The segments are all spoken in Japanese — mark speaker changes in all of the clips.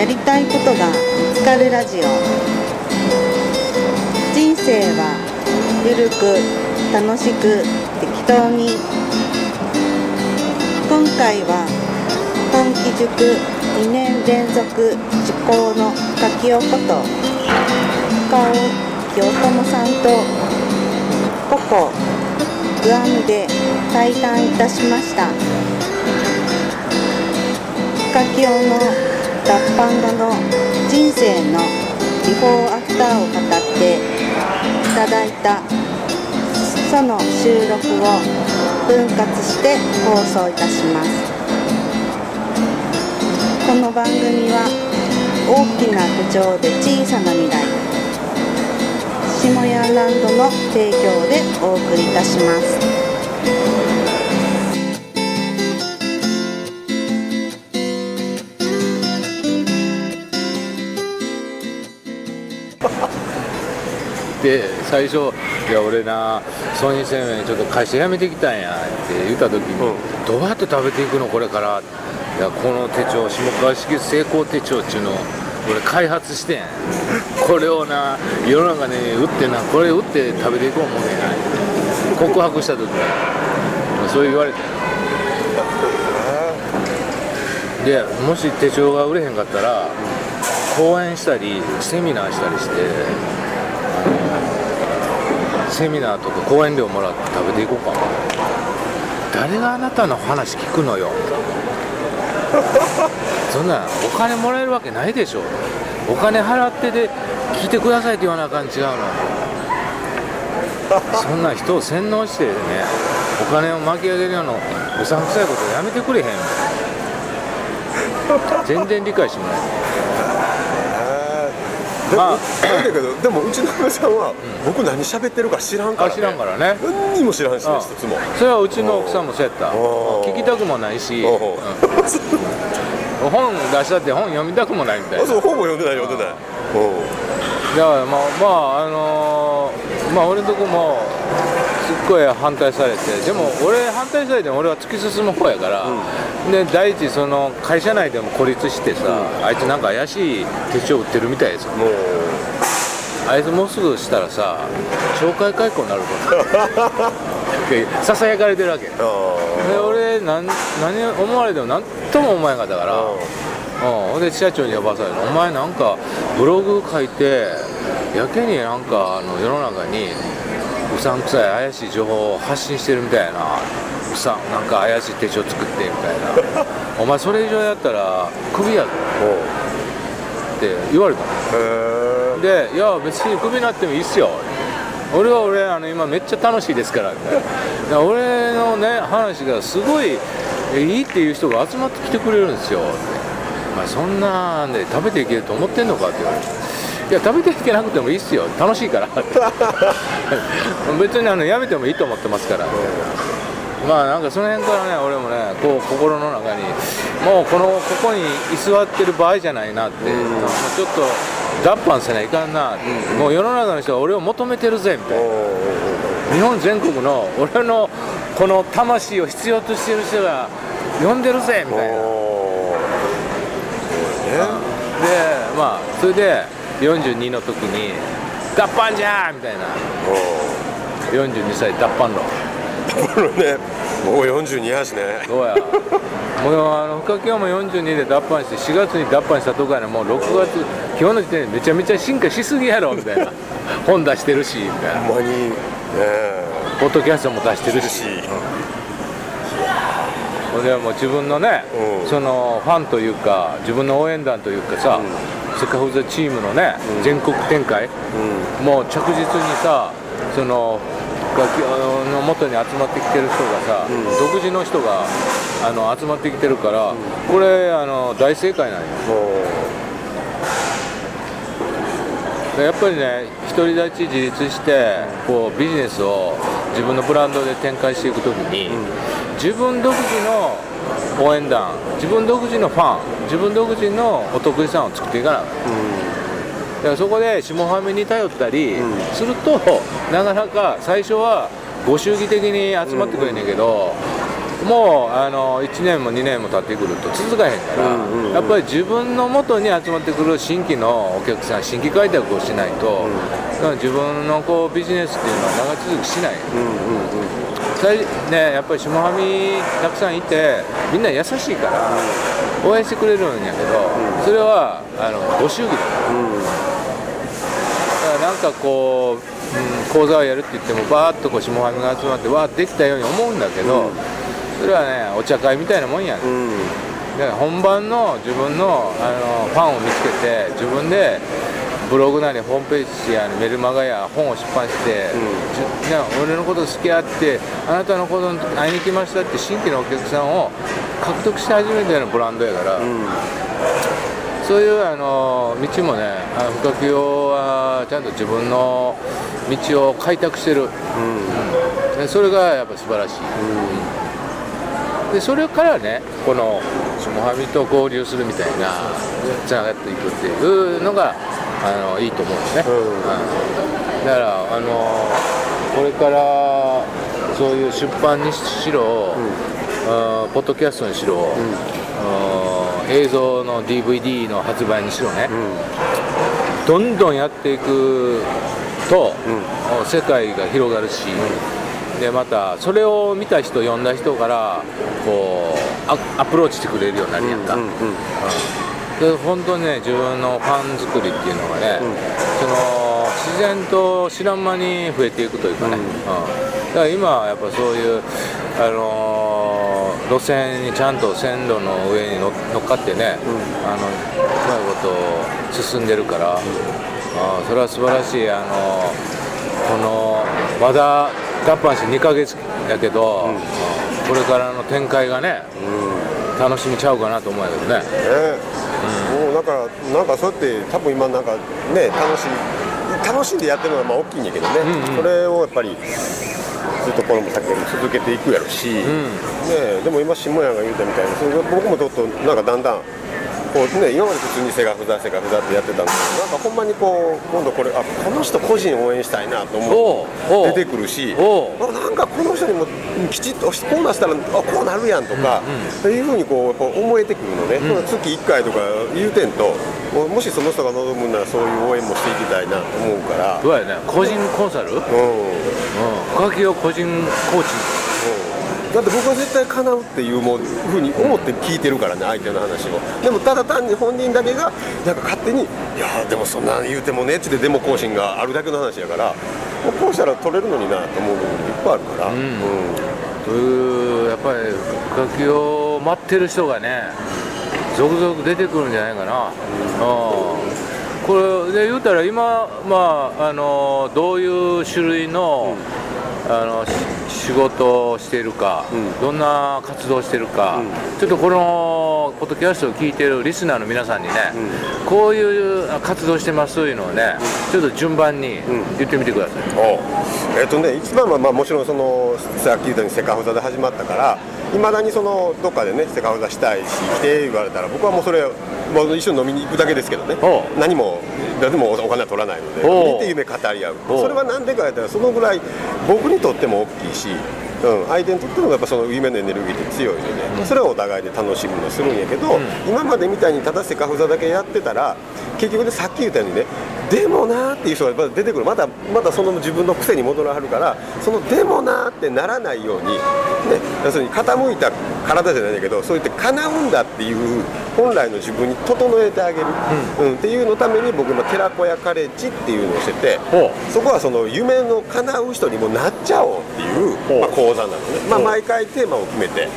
Speaker 1: やりたいことが見つかるラジオ。人生はゆるく楽しく適当に今回は本気塾2年連続受講の柿尾こと。深尾清友さんと。ココグアムで対談いたしました深清の脱藩後の人生のビフォーアフターを語っていただいたその収録を分割して放送いたします。この番組は大きな手帳で小さな未来。下屋ランドの提供でお送りいたします。
Speaker 2: で最初「いや俺なソニー生命ちょっと会社辞めてきたんや」って言った時に、どうやって食べていくのこれから」いやこの手帳下川式成功手帳っちゅうの俺開発してん。これをな世の中に売ってなこれ売って食べていこう思うねんな告白した時に。そう言われてでもし手帳が売れへんかったら講演したりセミナーしたりしてセミナーとか講演料もらって食べていこうかな。誰があなたの話聞くのよ。そんなんお金もらえるわけないでしょ。お金払ってで聞いてくださいって言わなあかん違うの。そんな人を洗脳してねお金を巻き上げるようなうさんくさいことやめてくれへん。全然理解してもらえ
Speaker 3: でも、
Speaker 2: まあ。
Speaker 3: だけどでもうちの嫁さんは、僕何喋ってるか知らんから、ね、
Speaker 2: あ知らんからね。
Speaker 3: 何にも知らんしね
Speaker 2: あ
Speaker 3: 一つも。
Speaker 2: それはうちの奥さんもそうやった。聞きたくもないし、うん。本出したって本読みたくもないみたいな。
Speaker 3: あそう本も読んでない読んでない。
Speaker 2: だからまあまああのーまあ俺のとこもすっごい反対されてでも俺反対されても俺は突き進む方やから、で第一その会社内でも孤立してさ、あいつなんか怪しい手帳売ってるみたいですよ。
Speaker 3: もう。
Speaker 2: あいつもうすぐしたらさ懲戒解雇になると。でささやかれてるわけ。で
Speaker 3: あ
Speaker 2: 俺なん何思われても何とも思わなかったから、
Speaker 3: あ
Speaker 2: うん、ほんで社長に呼ばされて「お前なんかブログ書いてやけになんかあの世の中にうさんくさい怪しい情報を発信してるみたいやな。うさんなんか怪しい手帳作ってみたいな。お前それ以上やったらクビやぞ
Speaker 3: もう
Speaker 2: って言われたので「いや別にクビになってもいいっすよ」俺は俺あの今めっちゃ楽しいですから。みたいなで俺のね話がすごいえいいっていう人が集まってきてくれるんですよ。って「まあ、そんなんで食べていけると思ってんのか?」って言われて「いや食べていけなくてもいいっすよ。楽しいから」別にあのやめてもいいと思ってますから。まあなんかその辺からね俺もねこう心の中にもうこのここに居座ってる場合じゃないなって、もうちょっと脱藩せないかんな。って、もう世の中の人は俺を求めてるぜみたいな。日本全国の俺のこの魂を必要としてる人が呼んでるぜみたいな。で
Speaker 3: お
Speaker 2: まあそれで42の時に「脱藩じゃー!」みたいな。42歳脱藩論
Speaker 3: これね。もう42やしね。
Speaker 2: どうや。もうあの深京も42で脱藩して4月に脱藩したとこやねもう6月今日の時点でめちゃめちゃ進化しすぎやろみたいな。本出してるしみたいな。
Speaker 3: ほんまに。ね。
Speaker 2: ポッドキャストも出してるし。
Speaker 3: し
Speaker 2: ほんでもう自分のね、
Speaker 3: うん。
Speaker 2: そのファンというか自分の応援団というかさ、セカフザチームのね、全国展開、もう着実にさその楽器の元に集まってきてる人がさ、独自の人があの集まってきてるから、これあの大正解なんよ。やっぱりね独り立ち自立してこうビジネスを自分のブランドで展開していくときに、自分独自の応援団自分独自のファン自分独自のお得意さんを作っていかなあかん。だからそこで下ファミに頼ったりすると、なかなか最初はご祝儀的に集まってくれんねんけど、もうあの1年も2年も経ってくると続かへんから、
Speaker 3: うんうんうん。
Speaker 2: やっぱり自分の元に集まってくる新規のお客さん新規開拓をしないと、だから自分のこうビジネスっていうのは長続きしない、
Speaker 3: うんうんうん。
Speaker 2: 最ね、やっぱり下半身たくさんいてみんな優しいから応援してくれるんやけど、それはあのご祝儀だ。だからなんかこう、うん、講座をやるって言ってもバーッとこう下半身が集まってわーできたように思うんだけど、それはねお茶会みたいなもんやね、
Speaker 3: うん。
Speaker 2: だから本番の自分のあのファンを見つけて自分でブログなりホームページやメルマガや本を出版して、じね、俺のこと好きやってあなたのことに会いに来ましたって新規のお客さんを獲得し始めたようなブランドやから、そういうあの道もねあの深清はちゃんと自分の道を開拓してる、でそれがやっぱ素晴らしい、でそれからねこの下半身と合流するみたいなつながっていくっていうのがあのいいと思うんですね、
Speaker 3: うん。
Speaker 2: うんだからあのこれからそういう出版にしろ、あーポッドキャストにしろ、あー映像の DVD の発売にしろね、どんどんやっていくと、世界が広がるし、でまたそれを見た人読んだ人からこうアアプローチしてくれるようになるやんか、
Speaker 3: うん。うん
Speaker 2: で本当にね自分のファン作りっていうのがね、その自然と知らん間に増えていくというかね、うん。だから今はやっぱそういう、あのー路線にちゃんと線路の上に乗乗っかってね、あのうまいこと進んでるから、あーそれは素晴らしい、あのーこのまだ脱版して2ヶ月やけど、これからの展開がね、楽しみちゃうかなと思うんやけどね。
Speaker 3: ねもうなんかなんかそうやって多分今なんかね楽しい楽しんでやってるのはまあ大きいんやけどね、それをやっぱりずっとこれも先も続けていくやろし、ねえでも今下屋が言うたみたいに僕もちょっとなんかだんだんこうね、今まで普通にセガフザセガフザってやってたんですけどなんかほんまにこう今度これあこの人個人応援したいなと思
Speaker 2: おう
Speaker 3: 出てくるしなんかこの人にもきちっとこうなしたらあこうなるやんとか、っていうふうにこう思えてくるのね、この月1回とか言うてんとももしその人が望むならそういう応援もしていきたいなと思うから。
Speaker 2: どうやね。個人コンサル、うん、
Speaker 3: うん。
Speaker 2: 深木を個人コーチ
Speaker 3: だって僕は絶対叶うっていうもうふうに思って聞いてるからね相手の話を。でもただ単に本人だけがなんか勝手に「いやーでもそんなん言うてもね」っつってデモ更新があるだけの話やからもうこうしたら取れるのになと思う部分もいっぱいあるから、うん。
Speaker 2: というやっぱり深木を待ってる人がね続々出てくるんじゃないかな、うん、これで言うたら今まああのどういう種類の、あのし仕事をしているか、
Speaker 3: うん。
Speaker 2: どんな活動をしているか、ちょっとこのポッドキャストを聞いてるリスナーの皆さんにね、こういう活動してますというのをね、ちょっと順番に言ってみてください、
Speaker 3: えっ、とね一番はまあもちろんそのさっき言ったようにセカフザで始まったからいまだにそのどっかでねセカフザしたいし来て言われたら僕はもうそれもう一緒に飲みに行くだけですけどね。何も誰でもお金は取らないので見て夢語り合
Speaker 2: う。
Speaker 3: それはなんでか言ったらそのぐらい僕にとっても大きいしうん、相手にとってもやっぱその夢のエネルギーって強いので、それをお互いで楽しみにするんやけど、今までみたいにただセカフザだけやってたら結局ねさっき言ったようにねでもなーっていう人がやっぱ出てくる。まだまだその自分の癖に戻らはるからそのでもなーってならないように、ね、要するに傾いた体じゃないんだけどそう言って叶うんだっていう本来の自分に整えてあげる、うん。っていうのために僕今寺子屋カレッジっていうのをしてて
Speaker 2: ほ
Speaker 3: そこはその夢の叶う人にもなっちゃおうっていう、まあ、講座なのね、まあ、毎回テーマを決めて。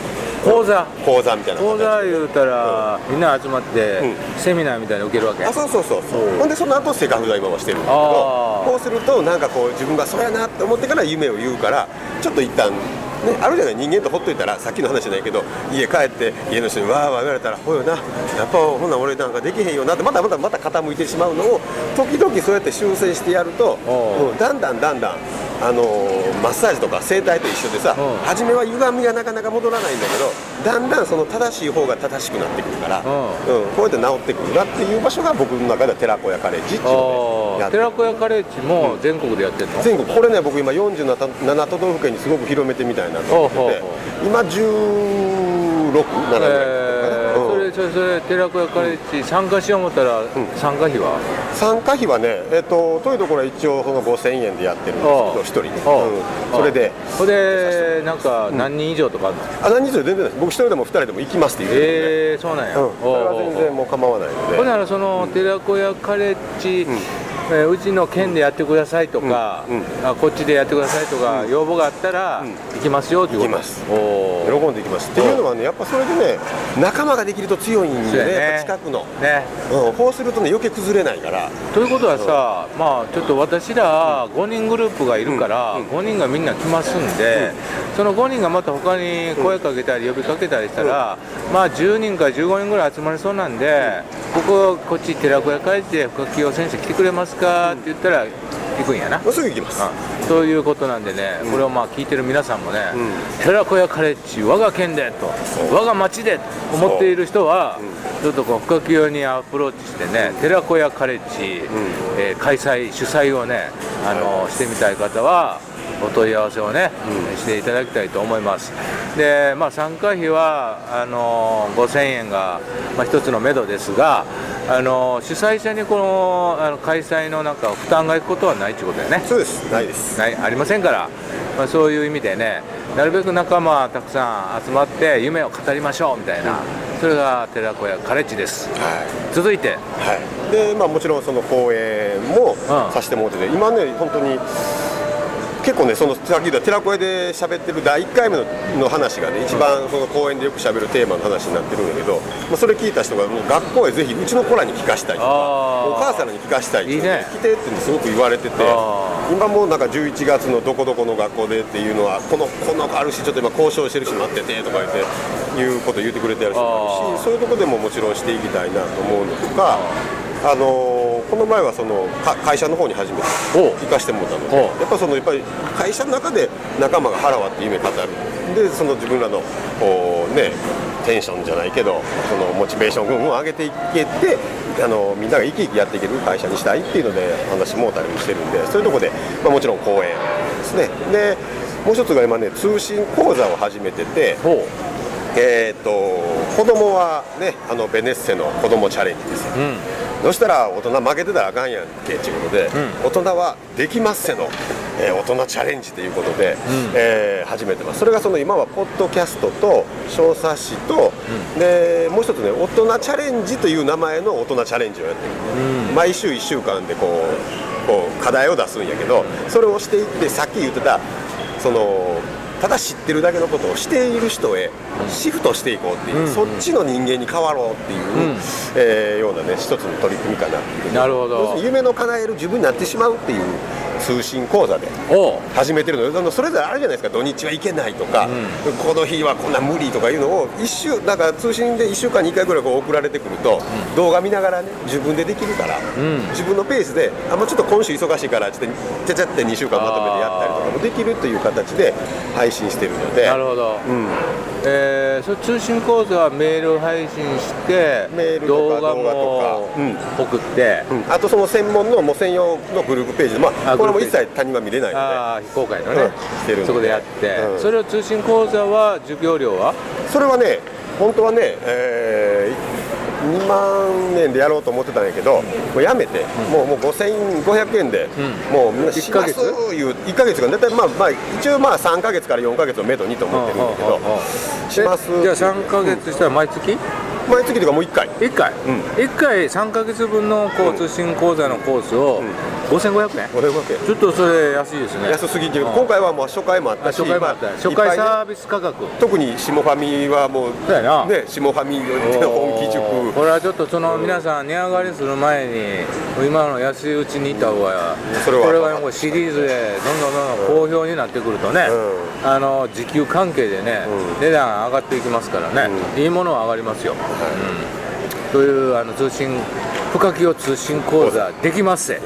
Speaker 2: 講座。
Speaker 3: 講座みたいな
Speaker 2: 講座言うたら、みんな集まって、
Speaker 3: う
Speaker 2: セミナーみたいなの受けるわけ
Speaker 3: あそうそうそうそう。ほんでその後セカフザ今はしてるんだけどこうするとなんかこう自分がそうやなって思ってから夢を言うからちょっと一旦ね、あるじゃない？人間とほっといたらさっきの話じゃないけど家帰って家の人にわーわー言われたらほうよなやっぱほんなら俺なんかできへんよなってまたまたまた傾いてしまうのを時々そうやって修正してやると、
Speaker 2: おう。
Speaker 3: うんだんだんだんだんあのーマッサージとか整体と一緒でさ、
Speaker 2: うん。
Speaker 3: 初めは歪みがなかなか戻らないんだけどだんだんその正しい方が正しくなってくるから、
Speaker 2: う
Speaker 3: うんこうやって治ってくるなっていう場所が僕の中では寺子屋カレッジっていうの
Speaker 2: 寺子屋カレッジも全国でやってんの、
Speaker 3: 全国。これね僕今47都道府県にすごく広めてみたいなと思ってて。今16、7ぐらい
Speaker 2: それそれ寺子屋カレッジ参加しよう思ったら、参加費は？
Speaker 3: 参加費はね、えっと遠いところは一応その5000円でやってるんですけど、1人、うん、それで、
Speaker 2: それでなんか何人以上とかあるの、
Speaker 3: あ何人全然ないです、僕1人でも2人でも行きますって言ってるん。で、
Speaker 2: えー、そうなんや、
Speaker 3: うん、それは全然もう構わないので、
Speaker 2: ほんならその寺子屋カレッジ、えーうちの県でやってくださいとか、あこっちでやってくださいとか、要望があったら、
Speaker 3: うん。
Speaker 2: 行きますよっていうこと
Speaker 3: す喜んでいきます。っていうのはね、やっぱそれでね、仲間ができると強いんでね、近くの、
Speaker 2: ね。
Speaker 3: うん、こうするとね、余計崩れないから、
Speaker 2: ということはさ、まあちょっと私ら5人グループがいるから、
Speaker 3: うん
Speaker 2: 5人がみんな来ますんで、その5人がまた他に声かけたり呼びかけたりしたら、まあ10人か15人ぐらい集まりそうなんで、こここっち寺子屋会で深清先生来てくれますか？って言ったら行くんやな。
Speaker 3: すぐ行きます。
Speaker 2: ということなんでね、これをまあ聞いてる皆さんもね、
Speaker 3: う
Speaker 2: 寺子屋カレッジ、我が県でと、我が町でと思っている人は、ちょっとこう深清にアプローチしてね、寺子屋カレッジ、えー開催、主催をね、あのしてみたい方は、お問い合わせをね、していただきたいと思います。で、まあ、参加費はあの5000円が、まあ、一つの目処ですが、あの主催者にこのあの開催のなんか負担がいくことはないということだよね。
Speaker 3: そうです、ないです。
Speaker 2: ないありませんから、まあ、そういう意味でねなるべく仲間たくさん集まって夢を語りましょうみたいな、それが寺子屋カレッジです
Speaker 3: は
Speaker 2: 続いて
Speaker 3: い。はい。で、まあもちろんその公演もさせてもらってて、今ね、本当に。結構ね、そのさっき言った寺子屋で喋ってる第1回目のの話がね、一番その公演でよく喋るテーマの話になってるんだけど、まあ、それ聞いた人が、もう学校へぜひうちの子らに聞かしたいとか、お母さんに聞かしたいって
Speaker 2: いいね。
Speaker 3: 来てってすごく言われてて、
Speaker 2: あ
Speaker 3: 今もなんか11月のどこどこの学校でっていうのは、このこの子あるし、ちょっと今、交渉してるし、待っててとか言って、いうこと言ってくれてる人もあるし、そういうとこでももちろんしていきたいなと思うのとか、あのーこの前はそのか会社の方に初めて
Speaker 2: お
Speaker 3: 行かしてもらったので、
Speaker 2: お
Speaker 3: やっぱそのやっぱり会社の中で仲間が腹割って夢語る、でその自分らのこうねテンションじゃないけど、そのモチベーション群を上げていけて、あのみんなが生き生きやっていける会社にしたいっていうので話もうたりもしてるんで、そういうところで、まあ、もちろん講演ですね。でもう一つが今ね通信講座を始めてて、えー、と子供はねあのベネッセの子供チャレンジですよ、
Speaker 2: うん
Speaker 3: そしたら大人負けてたらあかんやんけっていうことで、大人はできますせの、えー大人チャレンジということで、えー始めてます。それがその今はポッドキャストと小冊子と、でもう一つね大人チャレンジという名前の大人チャレンジをやってる、毎週1週間でこうこう課題を出すんやけどそれをしていってさっき言ってたそのただ知ってるだけのことをしている人へシフトしていこうっていう、そっちの人間に変わろうっていう、えーようなね一つの取り組みかなっていう
Speaker 2: なるほど。
Speaker 3: 夢の叶える自分になってしまうっていう通信講座で始めてるのであのそれぞれあるじゃないですか。土日は行けないとか、この日はこんな無理とかいうのを一週だから通信で1週間に1回ぐらいこう送られてくると、動画見ながらね自分でできるから、自分のペースであもうちょっと今週忙しいからちょっとちゃちゃって2週間まとめてやったりとかもできるという形で配信してるので。
Speaker 2: なるほど、
Speaker 3: うん、
Speaker 2: えー通信講座はメール配信して
Speaker 3: メールとか
Speaker 2: 動画も送って、
Speaker 3: うん。あとその専門のもう専用のグループページ。で、まあ、
Speaker 2: あ
Speaker 3: これも一切他人は見れないので。
Speaker 2: ああ非公開のね、
Speaker 3: うんしてるんで。
Speaker 2: そこでやって、
Speaker 3: うん。
Speaker 2: それを通信講座は授業料は？
Speaker 3: それはね、本当はね、えー、2万円でやろうと思ってたんやけど、もうやめて、もうもう5500円で、もうみんなしますいう1ヶ月が、大体まあ、まあ、一応まあ3ヶ月から4ヶ月をめどにと思ってるんだけど、します。
Speaker 2: でじゃあ3か月したら毎月？
Speaker 3: 毎月というかもう1回、
Speaker 2: 1回、
Speaker 3: うん。
Speaker 2: 1回3か月分のこう通信講座のコースを5500円、
Speaker 3: 5500円。
Speaker 2: ちょっとそれ安いですね。
Speaker 3: 安すぎて、
Speaker 2: うん。
Speaker 3: 今回はもう初回もあっ
Speaker 2: あ
Speaker 3: たし、
Speaker 2: 初回もあった、
Speaker 3: まあ
Speaker 2: 初回サービス価格。
Speaker 3: 特に下ファミはもう、
Speaker 2: そうやな。
Speaker 3: ね、下ファミで本気塾。
Speaker 2: これはちょっとその皆さん値上がりする前に今の安いうちにいた方が
Speaker 3: それは
Speaker 2: これがもうシリーズでどんどんどんどん好評になってくるとね、
Speaker 3: う
Speaker 2: あの時給関係でね、
Speaker 3: うん。
Speaker 2: 値段上がっていきますからね、いいものは上がりますよ、うん。というあの通信深清通信講座できますせ、
Speaker 3: で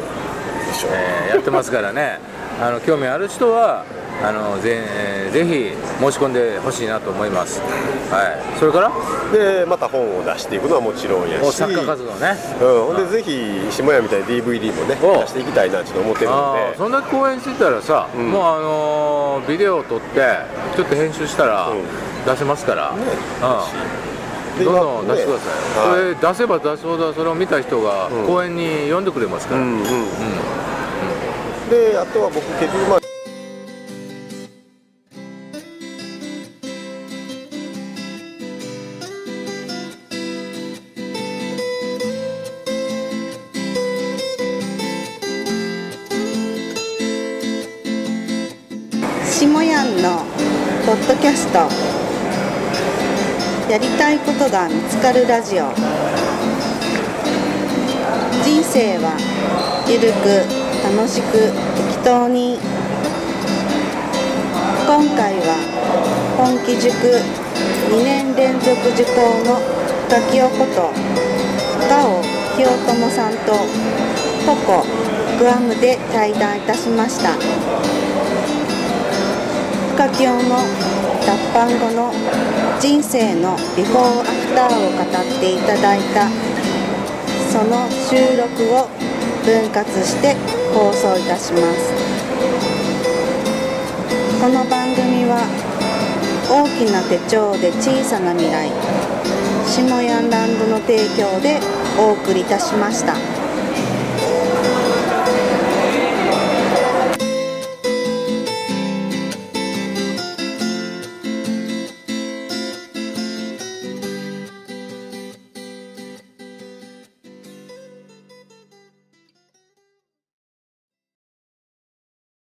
Speaker 3: しょ
Speaker 2: えーやってますからね。あの興味ある人はあのぜえーぜひ申し込んでほしいなと思います、はい、それから？
Speaker 3: でまた本を出していくのはもちろんやし。
Speaker 2: お作家活動ね。
Speaker 3: うん、ほんでぜひ下屋みたいに DVD もね
Speaker 2: お。
Speaker 3: 出していきたいなって思ってる
Speaker 2: あ
Speaker 3: ので
Speaker 2: ーそんだけ公演してたらさ、
Speaker 3: うん。
Speaker 2: もうあのービデオを撮ってちょっと編集したら
Speaker 3: うん。
Speaker 2: 出せますから、
Speaker 3: ね。
Speaker 2: うん。
Speaker 3: で
Speaker 2: どんどん
Speaker 3: 今
Speaker 2: 出してください、
Speaker 3: はい
Speaker 2: それ出せば出すほどそれを見た人が
Speaker 3: うん。
Speaker 2: 公演に呼んでくれますから、
Speaker 3: うん。うん。
Speaker 2: うん。
Speaker 3: であとは僕結局まあ
Speaker 1: やりたいことが見つかるラジオ。人生はゆるく楽しく適当に今回は本気塾2年連続受講のガキオことガオ清友さんとポコグアムで対談いたしました。深清の脱藩後の人生のビフォーアフターを語っていただいたその収録を分割して放送いたしますこの番組は大きな手帳で小さな未来下ヤンランドの提供でお送りいたしました。